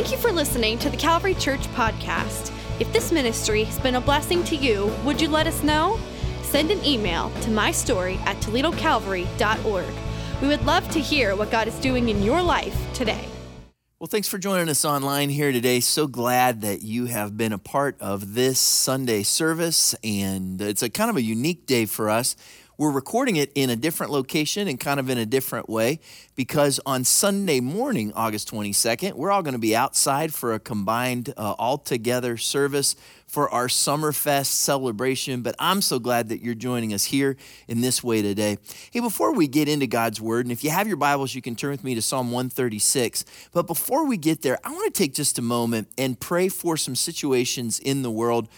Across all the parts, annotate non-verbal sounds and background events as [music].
Thank you for listening to the Calvary Church podcast. If this ministry has been a blessing to you, would you let us know? Send an email to mystory at toledocalvary.org. We would love to hear what God is doing in your life today. Well, thanks for joining us online here today. So glad that you have been a part of this Sunday service, and it's a kind of a unique day for us. We're recording it in a different location and kind of in a different way because on Sunday morning, August 22nd, we're all going to be outside for a combined, uh, all together service for our Summerfest celebration. But I'm so glad that you're joining us here in this way today. Hey, before we get into God's Word, and if you have your Bibles, you can turn with me to Psalm 136. But before we get there, I want to take just a moment and pray for some situations in the world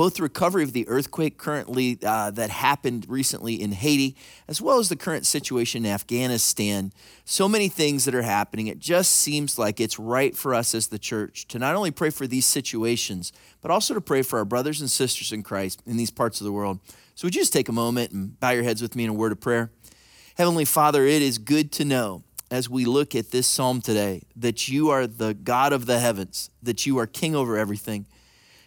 both the recovery of the earthquake currently uh, that happened recently in Haiti, as well as the current situation in Afghanistan. So many things that are happening. It just seems like it's right for us as the church to not only pray for these situations, but also to pray for our brothers and sisters in Christ in these parts of the world. So, would you just take a moment and bow your heads with me in a word of prayer? Heavenly Father, it is good to know as we look at this psalm today that you are the God of the heavens, that you are king over everything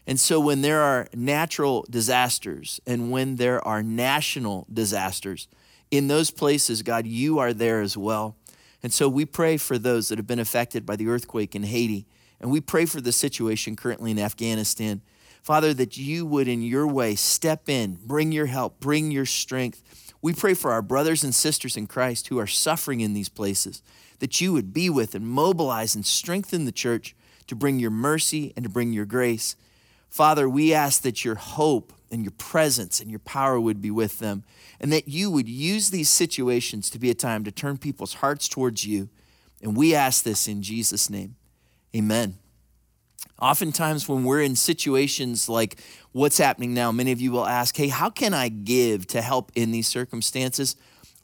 and so, when there are natural disasters and when there are national disasters, in those places, God, you are there as well. And so, we pray for those that have been affected by the earthquake in Haiti. And we pray for the situation currently in Afghanistan. Father, that you would, in your way, step in, bring your help, bring your strength. We pray for our brothers and sisters in Christ who are suffering in these places, that you would be with and mobilize and strengthen the church to bring your mercy and to bring your grace. Father, we ask that your hope and your presence and your power would be with them, and that you would use these situations to be a time to turn people's hearts towards you. And we ask this in Jesus' name. Amen. Oftentimes, when we're in situations like what's happening now, many of you will ask, Hey, how can I give to help in these circumstances?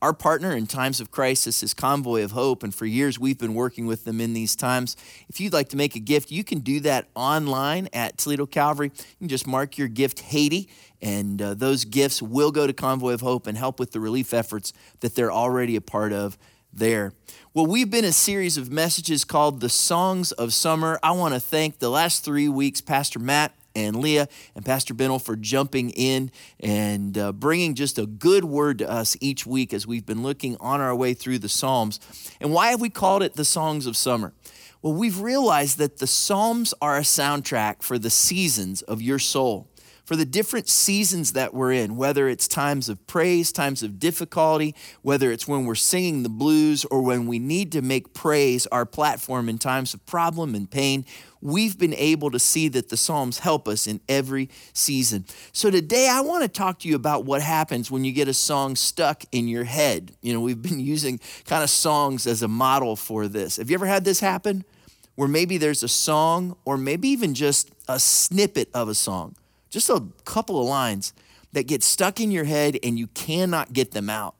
Our partner in times of crisis is Convoy of Hope, and for years we've been working with them in these times. If you'd like to make a gift, you can do that online at Toledo Calvary. You can just mark your gift Haiti, and uh, those gifts will go to Convoy of Hope and help with the relief efforts that they're already a part of there. Well, we've been a series of messages called The Songs of Summer. I want to thank the last three weeks, Pastor Matt and Leah and Pastor Bennell for jumping in and uh, bringing just a good word to us each week as we've been looking on our way through the Psalms. And why have we called it the Songs of Summer? Well, we've realized that the Psalms are a soundtrack for the seasons of your soul for the different seasons that we're in, whether it's times of praise, times of difficulty, whether it's when we're singing the blues, or when we need to make praise our platform in times of problem and pain. We've been able to see that the Psalms help us in every season. So today I want to talk to you about what happens when you get a song stuck in your head. You know, we've been [laughs] using kind of songs as a model for this. Have you ever had this happen? Where maybe there's a song, or maybe even just a snippet of a song just a couple of lines that get stuck in your head and you cannot get them out.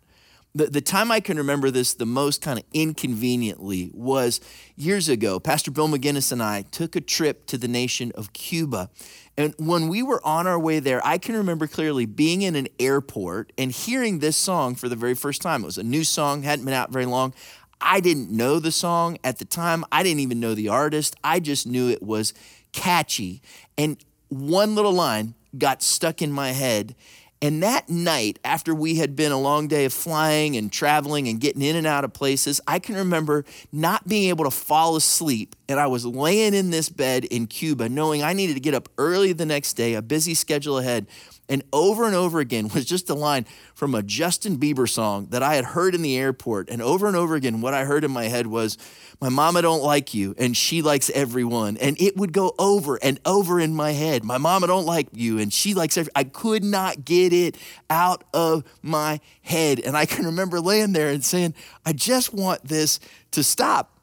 The, the time I can remember this the most kind of inconveniently was years ago. Pastor Bill McGinnis and I took a trip to the nation of Cuba. And when we were on our way there, I can remember clearly being in an airport and hearing this song for the very first time. It was a new song, hadn't been out very long. I didn't know the song at the time, I didn't even know the artist. I just knew it was catchy. And one little line got stuck in my head. And that night, after we had been a long day of flying and traveling and getting in and out of places, I can remember not being able to fall asleep. And I was laying in this bed in Cuba, knowing I needed to get up early the next day, a busy schedule ahead. And over and over again was just a line from a Justin Bieber song that I had heard in the airport. And over and over again, what I heard in my head was, My mama don't like you, and she likes everyone. And it would go over and over in my head. My mama don't like you, and she likes every. I could not get it out of my head. And I can remember laying there and saying, I just want this to stop.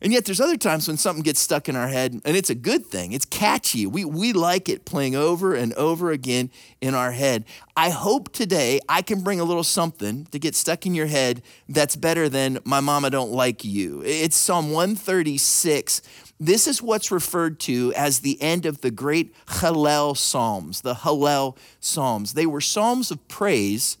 And yet there's other times when something gets stuck in our head and it's a good thing. It's catchy. We, we like it playing over and over again in our head. I hope today I can bring a little something to get stuck in your head that's better than my mama don't like you. It's Psalm 136. This is what's referred to as the end of the great Hallel Psalms, the Hallel Psalms. They were psalms of praise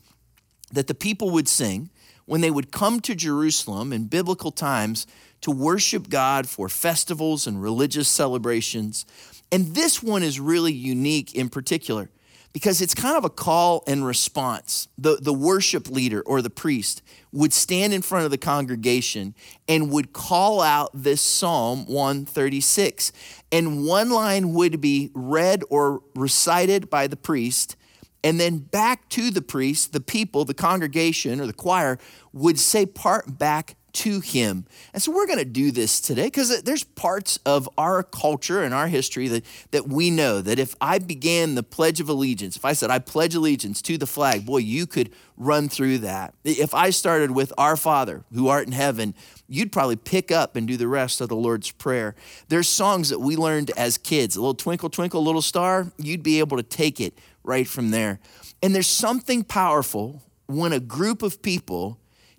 that the people would sing when they would come to Jerusalem in biblical times to worship God for festivals and religious celebrations. And this one is really unique in particular because it's kind of a call and response. The, the worship leader or the priest would stand in front of the congregation and would call out this Psalm 136. And one line would be read or recited by the priest, and then back to the priest, the people, the congregation or the choir would say part back to him. And so we're going to do this today because there's parts of our culture and our history that, that we know that if I began the Pledge of Allegiance, if I said, I pledge allegiance to the flag, boy, you could run through that. If I started with Our Father who art in heaven, you'd probably pick up and do the rest of the Lord's Prayer. There's songs that we learned as kids, a little twinkle, twinkle, little star, you'd be able to take it right from there. And there's something powerful when a group of people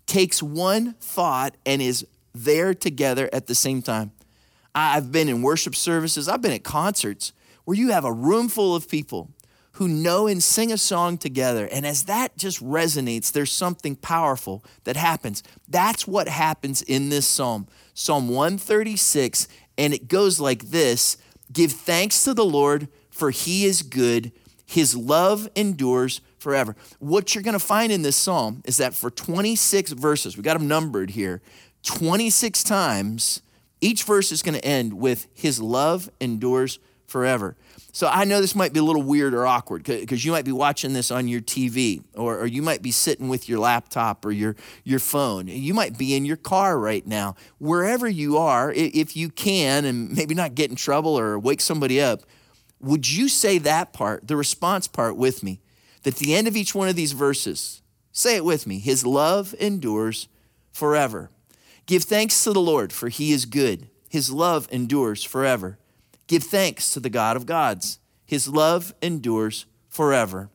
takes one thought and is there together at the same time. I've been in worship services, I've been at concerts where you have a room full of people who know and sing a song together. And as that just resonates, there's something powerful that happens. That's what happens in this psalm, Psalm 136. And it goes like this Give thanks to the Lord, for he is good, his love endures forever. What you're going to find in this psalm is that for 26 verses, we got them numbered here, 26 times, each verse is going to end with His love endures forever. So I know this might be a little weird or awkward because you might be watching this on your TV or, or, you might be sitting with your laptop or your, your phone. You might be in your car right now. Wherever you are, if you can and maybe not get in trouble or wake somebody up, would you say that part, the response part with me? That the end of each one of these verses, say it with me, his love endures forever. Give thanks to the Lord, for he is good. His love endures forever. Give thanks to the God of gods. His love endures forever.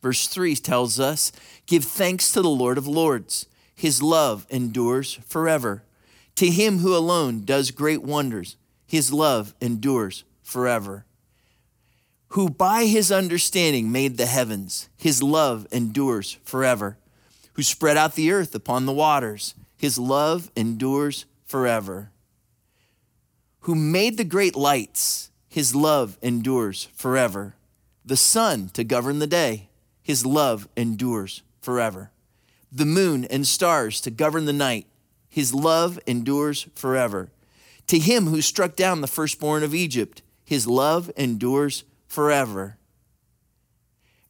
Verse 3 tells us, Give thanks to the Lord of lords. His love endures forever. To him who alone does great wonders, his love endures forever who by his understanding made the heavens. His love endures forever. Who spread out the earth upon the waters. His love endures forever. Who made the great lights. His love endures forever. The sun to govern the day. His love endures forever. The moon and stars to govern the night. His love endures forever. To him who struck down the firstborn of Egypt, his love endures forever.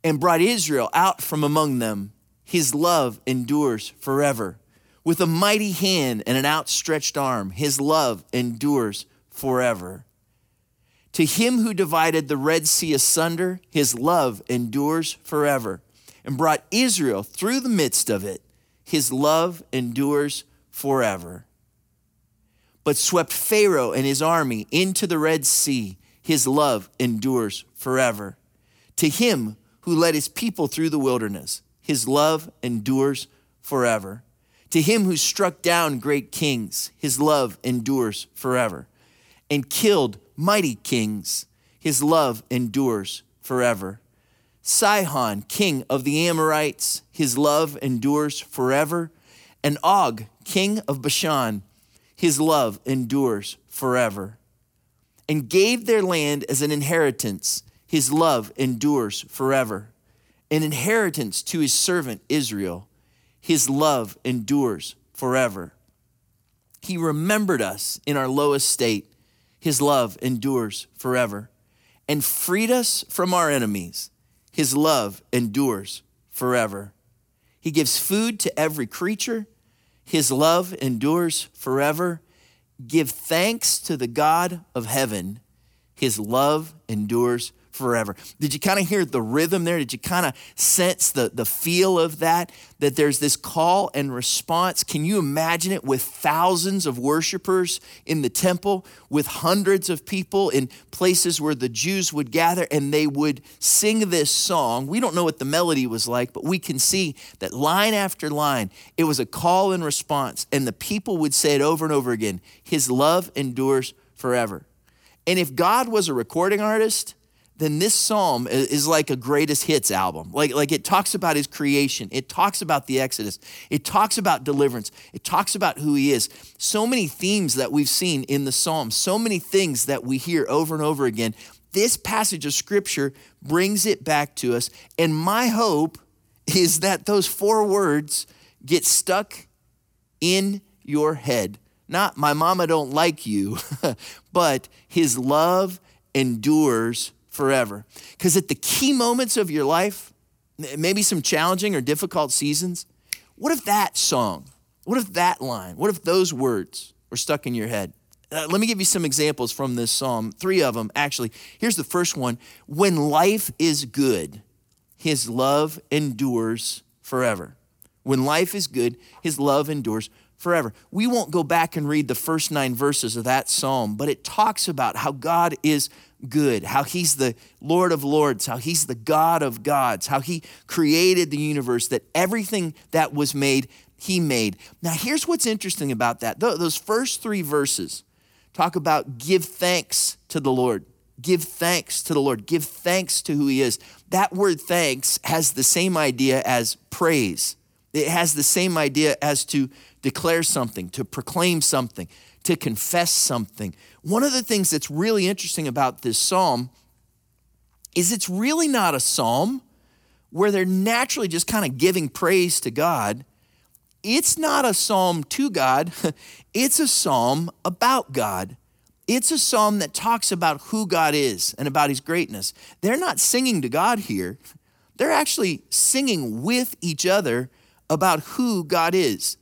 And brought Israel out from among them. His love endures forever. With a mighty hand and an outstretched arm, his love endures forever. To him who divided the Red Sea asunder, his love endures forever. And brought Israel through the midst of it, his love endures forever. But swept Pharaoh and his army into the Red Sea, his love endures forever. To him who led his people through the wilderness, his love endures forever. To him who struck down great kings, his love endures forever. And killed mighty kings, his love endures forever. Sihon, king of the Amorites, his love endures forever. And Og, king of Bashan, his love endures forever and gave their land as an inheritance. His love endures forever. An inheritance to his servant Israel. His love endures forever. He remembered us in our lowest state. His love endures forever. And freed us from our enemies. His love endures forever. He gives food to every creature. His love endures forever Give thanks to the God of heaven. His love endures forever. Did you kind of hear the rhythm there? Did you kind of sense the, the feel of that? That there's this call and response. Can you imagine it with thousands of worshipers in the temple, with hundreds of people in places where the Jews would gather and they would sing this song? We don't know what the melody was like, but we can see that line after line, it was a call and response. And the people would say it over and over again His love endures forever. And if God was a recording artist, then this psalm is like a greatest hits album. Like, like it talks about his creation, it talks about the Exodus, it talks about deliverance, it talks about who he is. So many themes that we've seen in the psalm, so many things that we hear over and over again. This passage of scripture brings it back to us. And my hope is that those four words get stuck in your head. Not my mama don't like you, [laughs] but his love endures forever. Because at the key moments of your life, maybe some challenging or difficult seasons, what if that song, what if that line, what if those words were stuck in your head? Uh, let me give you some examples from this psalm, three of them actually. Here's the first one When life is good, his love endures forever. When life is good, his love endures forever. We won't go back and read the first nine verses of that psalm, but it talks about how God is good, how he's the Lord of Lords, how he's the God of gods, how he created the universe, that everything that was made, he made. Now, here's what's interesting about that. Those first three verses talk about give thanks to the Lord. Give thanks to the Lord. Give thanks to who he is. That word thanks has the same idea as praise. It has the same idea as to declare something, to proclaim something, to confess something. One of the things that's really interesting about this psalm is it's really not a psalm where they're naturally just kind of giving praise to God. It's not a psalm to God, [laughs] it's a psalm about God. It's a psalm that talks about who God is and about his greatness. They're not singing to God here, they're actually singing with each other about who God is.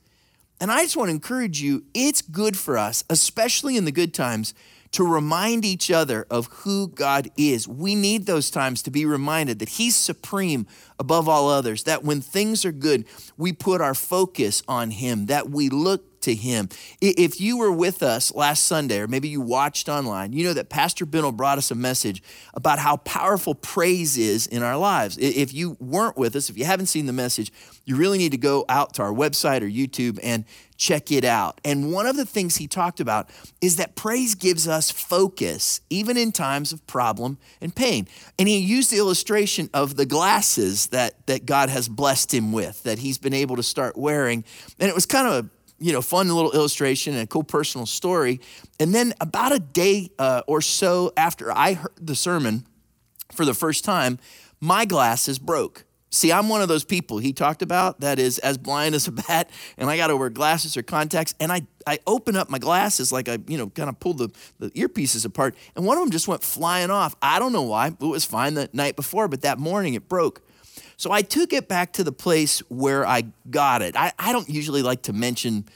And I just want to encourage you it's good for us, especially in the good times, to remind each other of who God is. We need those times to be reminded that He's supreme above all others, that when things are good, we put our focus on Him, that we look to him. If you were with us last Sunday, or maybe you watched online, you know that Pastor Binnell brought us a message about how powerful praise is in our lives. If you weren't with us, if you haven't seen the message, you really need to go out to our website or YouTube and check it out. And one of the things he talked about is that praise gives us focus, even in times of problem and pain. And he used the illustration of the glasses that, that God has blessed him with, that he's been able to start wearing. And it was kind of a you know, fun little illustration and a cool personal story. And then about a day uh, or so after I heard the sermon for the first time, my glasses broke. See, I'm one of those people he talked about that is as blind as a bat, and I got to wear glasses or contacts. And I, I open up my glasses like I, you know, kind of pulled the, the earpieces apart, and one of them just went flying off. I don't know why. It was fine the night before, but that morning it broke. So I took it back to the place where I got it. I, I don't usually like to mention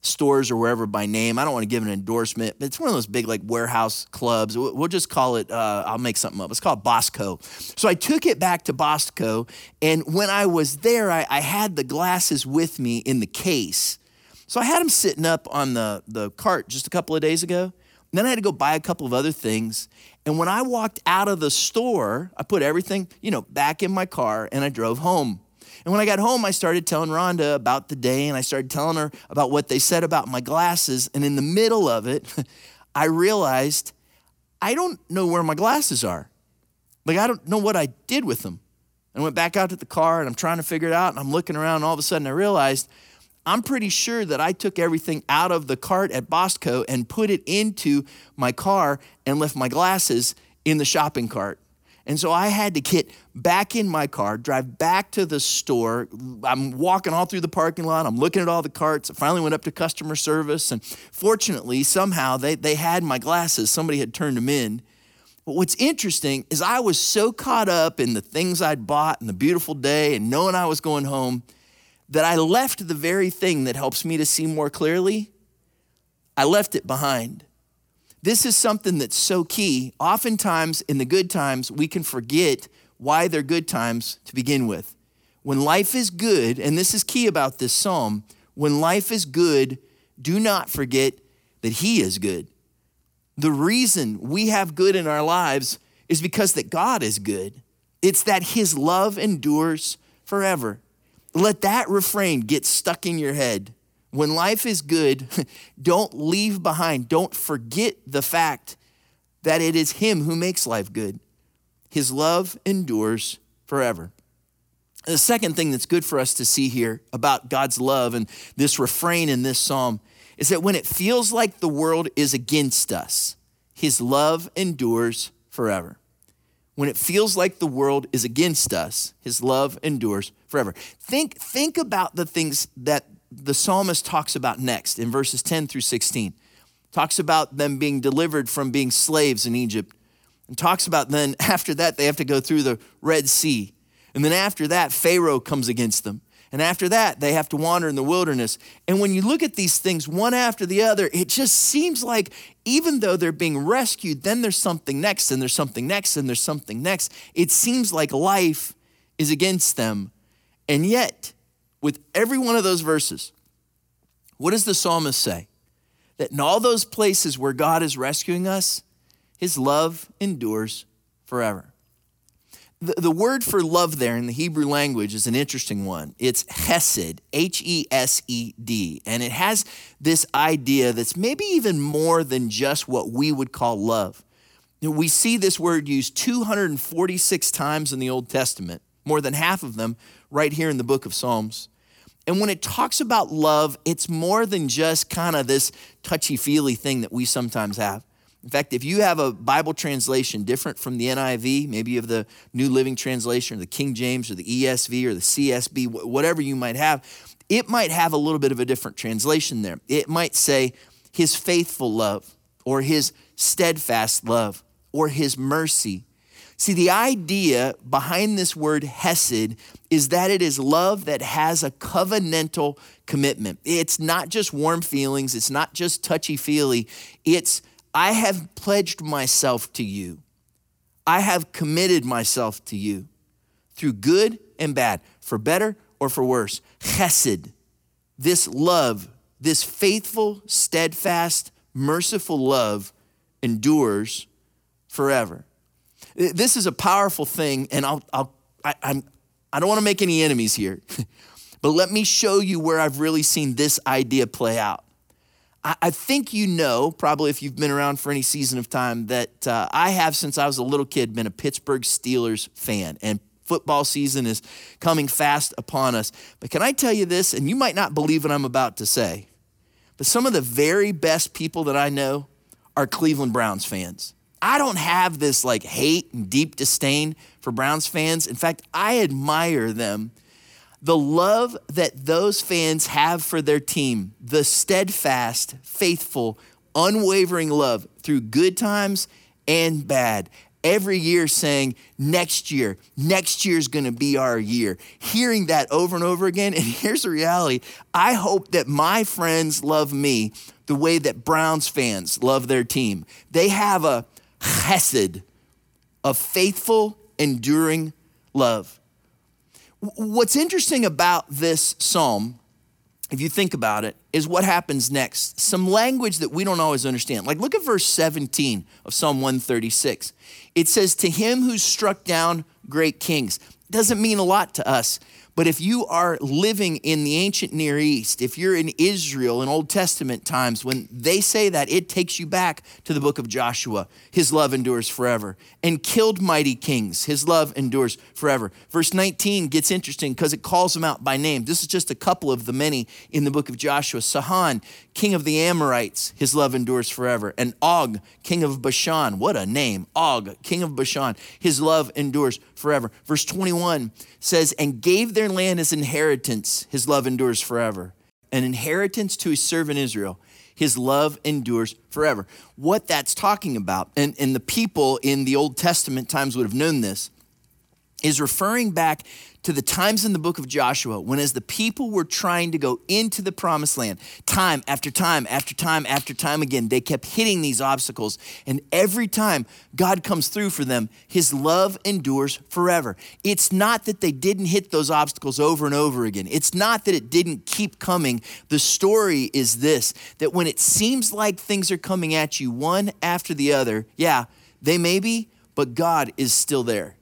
stores or wherever by name. I don't want to give an endorsement, but it's one of those big like warehouse clubs. We'll just call it, uh, I'll make something up. It's called Bosco. So I took it back to Bosco. And when I was there, I, I had the glasses with me in the case. So I had them sitting up on the, the cart just a couple of days ago. Then I had to go buy a couple of other things. And when I walked out of the store, I put everything, you know, back in my car and I drove home. And when I got home, I started telling Rhonda about the day and I started telling her about what they said about my glasses. And in the middle of it, [laughs] I realized I don't know where my glasses are. Like, I don't know what I did with them. I went back out to the car and I'm trying to figure it out. And I'm looking around, and all of a sudden I realized I'm pretty sure that I took everything out of the cart at Bosco and put it into my car and left my glasses in the shopping cart. And so I had to get back in my car, drive back to the store. I'm walking all through the parking lot. I'm looking at all the carts. I finally went up to customer service. And fortunately, somehow they, they had my glasses. Somebody had turned them in. But what's interesting is I was so caught up in the things I'd bought and the beautiful day and knowing I was going home that I left the very thing that helps me to see more clearly, I left it behind. This is something that's so key. Oftentimes, in the good times, we can forget why they're good times to begin with. When life is good, and this is key about this psalm, when life is good, do not forget that He is good. The reason we have good in our lives is because that God is good. It's that His love endures forever. Let that refrain get stuck in your head. When life is good, [laughs] don't leave behind, don't forget the fact that it is Him who makes life good. His love endures forever. The second thing that's good for us to see here about God's love and this refrain in this psalm is that when it feels like the world is against us, his love endures forever. When it feels like the world is against us, his love endures forever. Think, think about the things that the psalmist talks about next in verses 10 through 16. Talks about them being delivered from being slaves in Egypt. And talks about then [laughs] after that they have to go through the Red Sea. And then after that, Pharaoh comes against them. And after that, they have to wander in the wilderness. And when you look at these things one after the other, it just seems like even though they're being rescued, then there's something next, and there's something next, and there's something next. It seems like life is against them. And yet, with every one of those verses, what does the psalmist say? That in all those places where God is rescuing us, his love endures forever. The, the word for love there in the Hebrew language is an interesting one. It's hesed, H E S E D. And it has this idea that's maybe even more than just what we would call love. We see this word used 246 times in the Old Testament, more than half of them right here in the book of Psalms. And when it talks about love, it's more than just kind of this touchy feely thing that we sometimes have. In fact, if you have a Bible translation different from the NIV, maybe you have the New Living Translation or the King James or the ESV or the CSB, whatever you might have, it might have a little bit of a different translation there. It might say his faithful love or his steadfast love or his mercy. See, the idea behind this word hesed is that it is love that has a covenantal commitment. It's not just warm feelings, it's not just touchy feely, it's I have pledged myself to you. I have committed myself to you through good and bad, for better or for worse. Chesed, this love, this faithful, steadfast, merciful love endures forever. This is a powerful thing, and I'll, I'll, I, I'm, I don't want to make any enemies here, [laughs] but let me show you where I've really seen this idea play out. I think you know, probably if you've been around for any season of time, that uh, I have, since I was a little kid, been a Pittsburgh Steelers fan. And football season is coming fast upon us. But can I tell you this, and you might not believe what I'm about to say, but some of the very best people that I know are Cleveland Browns fans. I don't have this like hate and deep disdain for Browns fans. In fact, I admire them the love that those fans have for their team, the steadfast, faithful, unwavering love through good times and bad. Every year saying, next year, next year's gonna be our year. Hearing that over and over again. And [laughs] here's the reality I hope that my friends love me the way that Browns fans love their team. They have a chesed, a faithful, enduring love. What's interesting about this psalm, if you think about it, is what happens next. Some language that we don't always understand. Like, look at verse 17 of Psalm 136. It says, To him who struck down great kings. Doesn't mean a lot to us. But if you are living in the ancient Near East, if you're in Israel in Old Testament times, when they say that, it takes you back to the book of Joshua. His love endures forever. And killed mighty kings. His love endures forever. Verse 19 gets interesting because it calls them out by name. This is just a couple of the many in the book of Joshua. Sihon, king of the Amorites, his love endures forever. And Og, king of Bashan, what a name. Og, king of Bashan, his love endures forever. Verse 21 says, And gave their land as inheritance, his love endures forever. An inheritance to his servant Israel, his love endures forever. What that's talking about, and, and the people in the Old Testament times would have known this, is referring back to the times in the book of Joshua when, as the people were trying to go into the promised land, time after time after time after time again, they kept hitting these obstacles. And every time God comes through for them, his love endures forever. It's not that they didn't hit those obstacles over and over again, it's not that it didn't keep coming. The story is this that when it seems like things are coming at you one after the other, yeah, they may be, but God is still there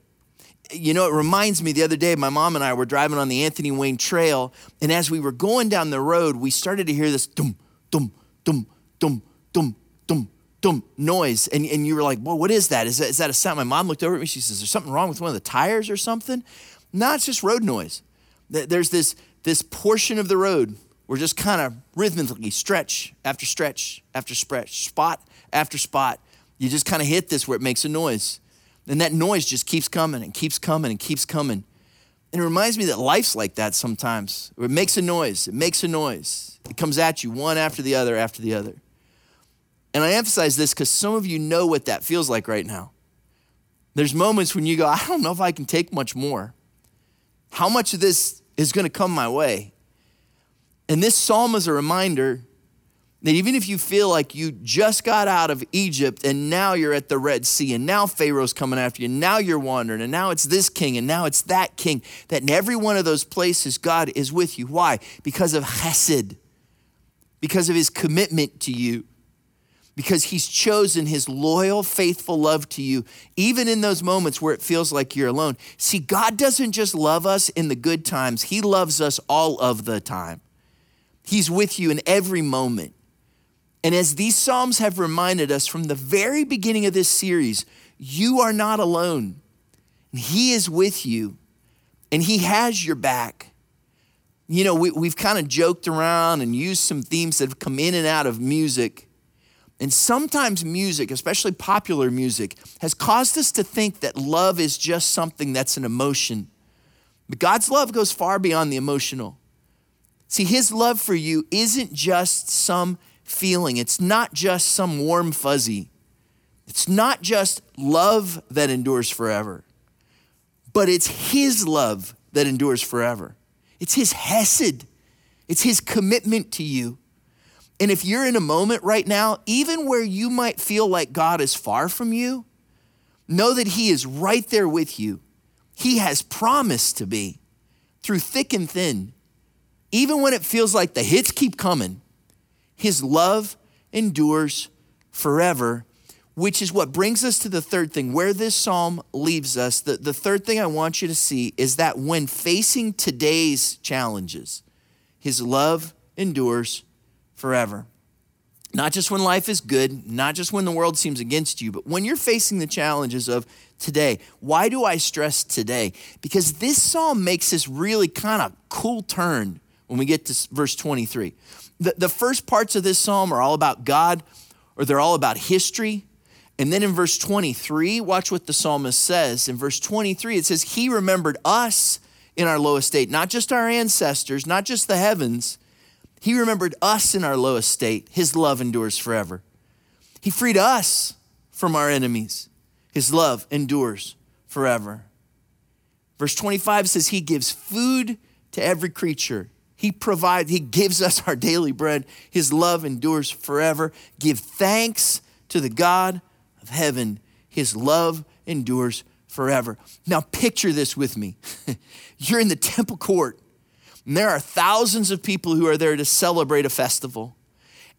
you know, it reminds me the other day, my mom and I were driving on the Anthony Wayne Trail, and as we were going down the road, we started to hear this dum, dum, dum, dum, dum, dum, dum, noise. And, and you were like, well, what is that? Is, that? is that a sound? My mom looked over at me. She says, there's something wrong with one of the tires or something? No, it's just road noise. There's this, this portion of the road where just kind of rhythmically stretch after stretch after stretch, spot after spot. You just kind of hit this where it makes a noise. And that noise just keeps coming and keeps coming and keeps coming. And it reminds me that life's like that sometimes. It makes a noise, it makes a noise. It comes at you one after the other after the other. And I emphasize this because some of you know what that feels like right now. There's moments when you go, I don't know if I can take much more. How much of this is going to come my way? And this psalm is a reminder that even if you feel like you just got out of Egypt and now you're at the Red Sea and now Pharaoh's coming after you, and now you're wandering, and now it's this king and now it's that king, that in every one of those places, God is with you. Why? Because of chesed, because of his commitment to you, because he's chosen his loyal, faithful love to you, even in those moments where it feels like you're alone. See, God doesn't just love us in the good times, he loves us all of the time. He's with you in every moment. And as these Psalms have reminded us from the very beginning of this series, you are not alone. He is with you, and He has your back. You know, we, we've kind of joked around and used some themes that have come in and out of music. And sometimes music, especially popular music, has caused us to think that love is just something that's an emotion. But God's love goes far beyond the emotional. See, His love for you isn't just some feeling. It's not just some warm fuzzy. It's not just love that endures forever, but it's His love that endures forever. It's His Hesed, it's His commitment to you. And if you're in a moment right now, even where you might feel like God is far from you, know that He is right there with you. He has promised to be through thick and thin. Even when it feels like the hits keep coming, his love endures forever, which is what brings us to the third thing. Where this psalm leaves us, the, the third thing I want you to see is that when facing today's challenges, his love endures forever. Not just when life is good, not just when the world seems against you, but when you're facing the challenges of today. Why do I stress today? Because this psalm makes this really kind of cool turn when we get to verse 23. The, the first parts of this psalm are all about God, or they're all about history. And then in verse 23, watch what the psalmist says. In verse 23, it says, He remembered us in our low estate, not just our ancestors, not just the heavens. He remembered us in our low estate. His love endures forever. He freed us from our enemies. His love endures forever. Verse 25 says, He gives food to every creature. He provides, He gives us our daily bread. His love endures forever. Give thanks to the God of heaven. His love endures forever. Now, picture this with me. [laughs] You're in the temple court, and there are thousands of people who are there to celebrate a festival.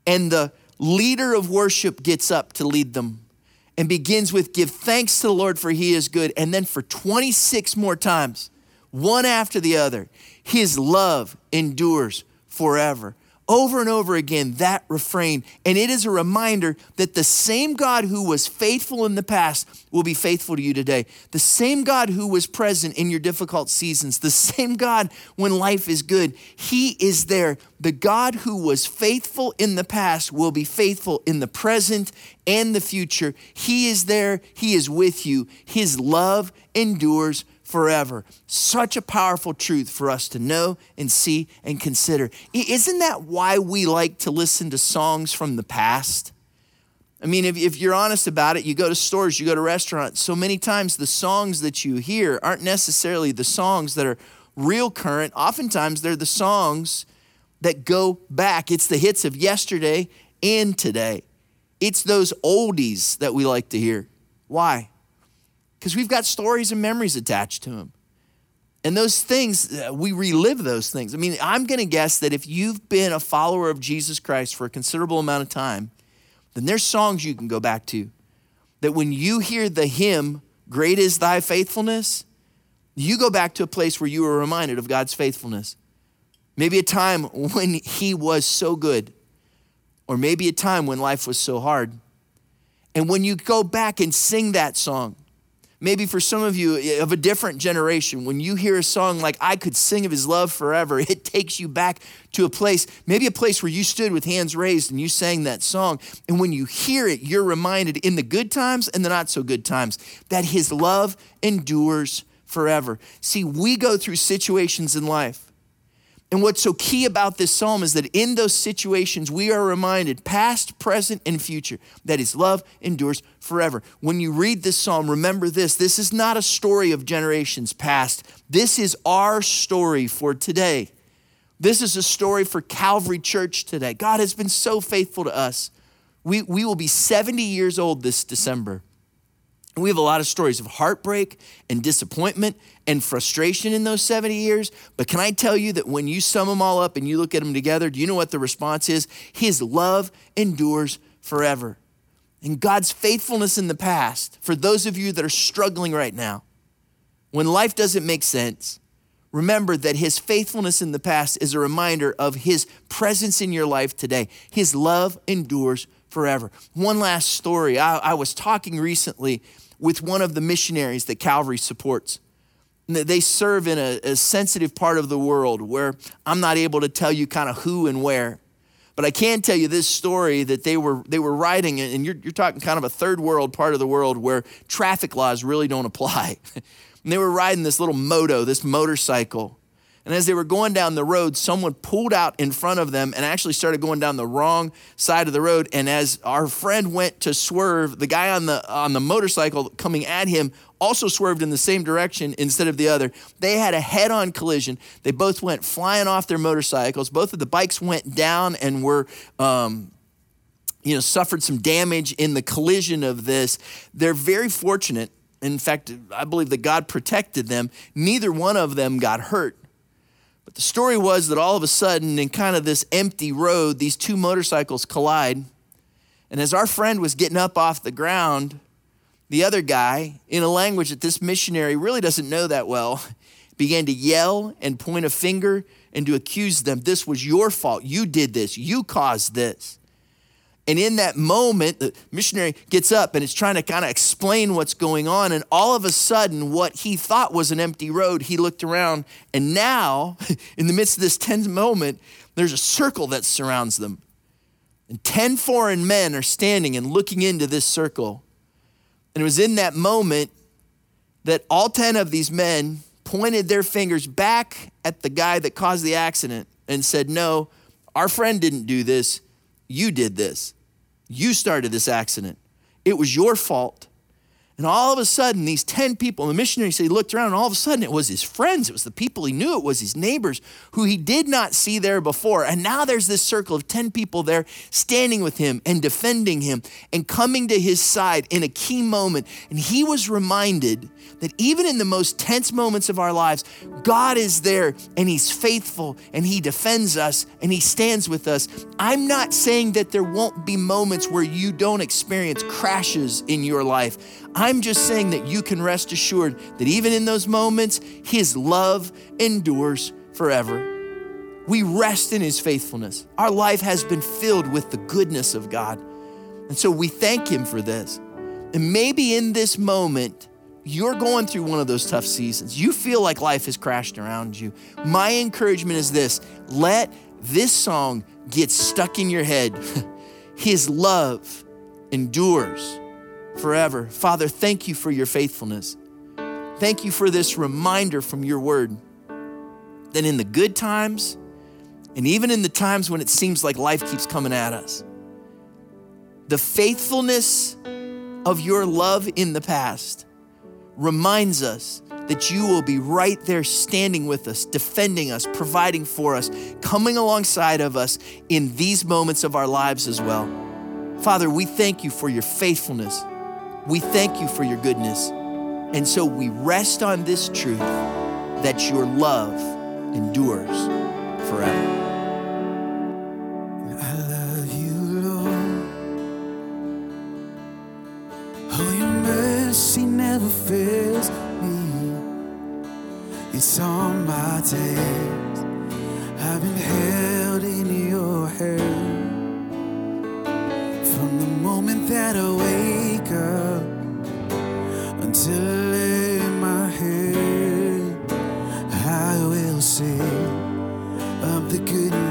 And the leader of worship gets up to lead them and begins with, Give thanks to the Lord, for he is good. And then for 26 more times, one after the other, his love endures forever. Over and over again, that refrain. And it is a reminder that the same God who was faithful in the past will be faithful to you today. The same God who was present in your difficult seasons, the same God when life is good, He is there. The God who was faithful in the past will be faithful in the present and the future. He is there, He is with you. His love endures forever. Such a powerful truth for us to know and see and consider. Isn't that why we like to listen to songs from the past? I mean, if, if you're honest about it, you go to stores, you go to restaurants, so many times the songs that you hear aren't necessarily the songs that are real current. Oftentimes, they're the songs that go back. It's the hits of yesterday and today. It's those oldies that we like to hear. Why? Because we've got stories and memories attached to them. And those things, uh, we relive those things. I mean, I'm going to guess that if you've been a follower of Jesus Christ for a considerable amount of time, then there's songs you can go back to. That when you hear the hymn, Great is Thy Faithfulness, you go back to a place where you were reminded of God's faithfulness. Maybe a time when He was so good, or maybe a time when life was so hard. And when you go back and sing that song, maybe for some of you eh, of a different generation, when you hear a song like I Could Sing of His Love Forever, [laughs] it takes you back to a place, maybe a place where you stood with hands raised and you sang that song. And when you hear it, you're reminded in the good times and the not so good times that His love endures forever. See, we go through situations in life and what's so key about this psalm is that in those situations, we are reminded, past, present, and future, that his love endures forever. When you read this psalm, remember this this is not a story of generations past, this is our story for today. This is a story for Calvary Church today. God has been so faithful to us. We, we will be 70 years old this December. We have a lot of stories of heartbreak and disappointment and frustration in those 70 years. But can I tell you that when you sum them all up and you look at them together, do you know what the response is? His love endures forever. And God's faithfulness in the past, for those of you that are struggling right now, when life doesn't make sense, remember that His faithfulness in the past is a reminder of His presence in your life today. His love endures forever. One last story. I, I was talking recently with one of the missionaries that Calvary supports. They serve in a, a, sensitive part of the world where I'm not able to tell you kind of who and where. But I can tell you this story that they were, they were writing, and you're, you're talking kind of a third world part of the world where traffic laws really don't apply. [laughs] and they were riding this little moto, this motorcycle. And as they were going down the road, someone pulled out in front of them and actually started going down the wrong side of the road. And as our friend went to swerve, the guy on the on the motorcycle coming at him also swerved in the same direction instead of the other. They had a head-on collision. They both went flying off their motorcycles. Both of the bikes went down and were um, you know, suffered some damage in the collision of this. They're very fortunate. In fact, I believe that God protected them. Neither one of them got hurt. The story was that all of a sudden, in kind of this empty road, these two motorcycles collide. And as our friend was getting up off the ground, the other guy, in a language that this missionary really doesn't know that well, [laughs] began to yell and point a finger and to accuse them. This was your fault. You did this. You caused this. And in that moment, the missionary gets up and is trying to kind of explain what's going on. And all of a sudden, what he thought was an empty road, he looked around. And now, [laughs] in the midst of this tense moment, there's a circle that surrounds them. And 10 foreign men are standing and looking into this circle. And it was in that moment that all 10 of these men pointed their fingers back at the guy that caused the accident and said, No, our friend didn't do this. You did this. You started this accident. It was your fault. And all of a sudden, these 10 people, the missionary said he looked around, and all of a sudden it was his friends, it was the people he knew, it was his neighbors who he did not see there before. And now there's this circle of 10 people there standing with him and defending him and coming to his side in a key moment. And he was reminded that even in the most tense moments of our lives, God is there and he's faithful and he defends us and he stands with us. I'm not saying that there won't be moments where you don't experience crashes in your life. I'm just saying that you can rest assured that even in those moments, His love endures forever. We rest in His faithfulness. Our life has been filled with the goodness of God. And so we thank Him for this. And maybe in this moment, you're going through one of those tough seasons. You feel like life has crashed around you. My encouragement is this let this song get stuck in your head. [laughs] His love endures forever. Father, thank you for your faithfulness. Thank you for this reminder from your word that in the good times and even in the times when it seems like life keeps coming at us, the faithfulness of your love in the past reminds us that you will be right there standing with us, defending us, providing for us, coming alongside of us in these moments of our lives as well. Father, we thank you for your faithfulness. We thank you for your goodness. And so we rest on this truth that your love endures forever. I love you, Lord. Oh, fails me. It's on my days. I've been held in your hand from the moment that I sing of the good news.